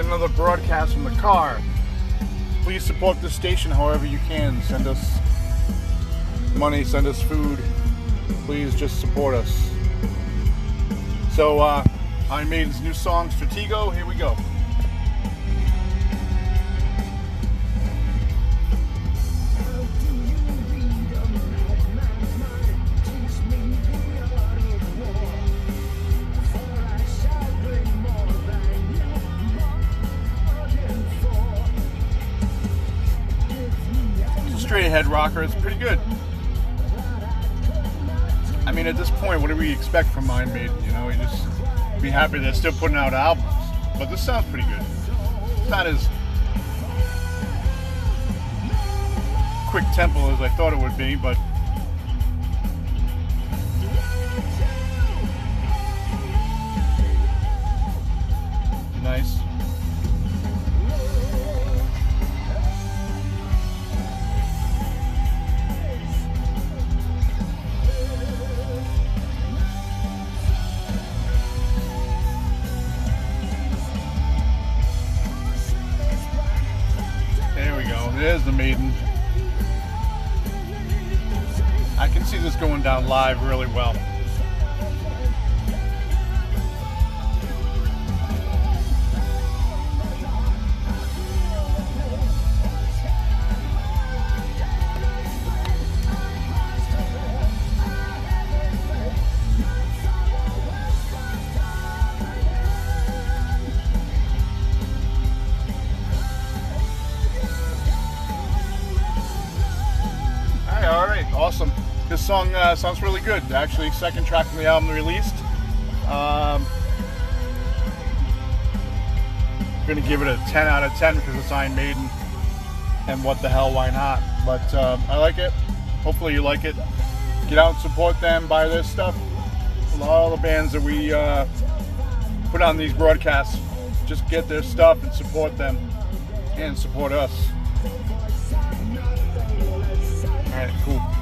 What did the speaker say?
another broadcast from the car. Please support the station however you can. Send us money, send us food. Please just support us. So, uh, Iron Maiden's new song, Stratego, here we go. Straight ahead rocker. It's pretty good. I mean, at this point, what do we expect from Iron Maiden? You know, we just be happy they're still putting out albums. But this sounds pretty good. It's not as quick tempo as I thought it would be, but There's the maiden. I can see this going down live really well. Awesome. This song uh, sounds really good. Actually, second track from the album released. Um, I'm gonna give it a 10 out of 10 because it's Iron Maiden. And what the hell, why not? But um, I like it. Hopefully you like it. Get out and support them, buy their stuff. A lot of the bands that we uh, put on these broadcasts, just get their stuff and support them and support us. All right, cool.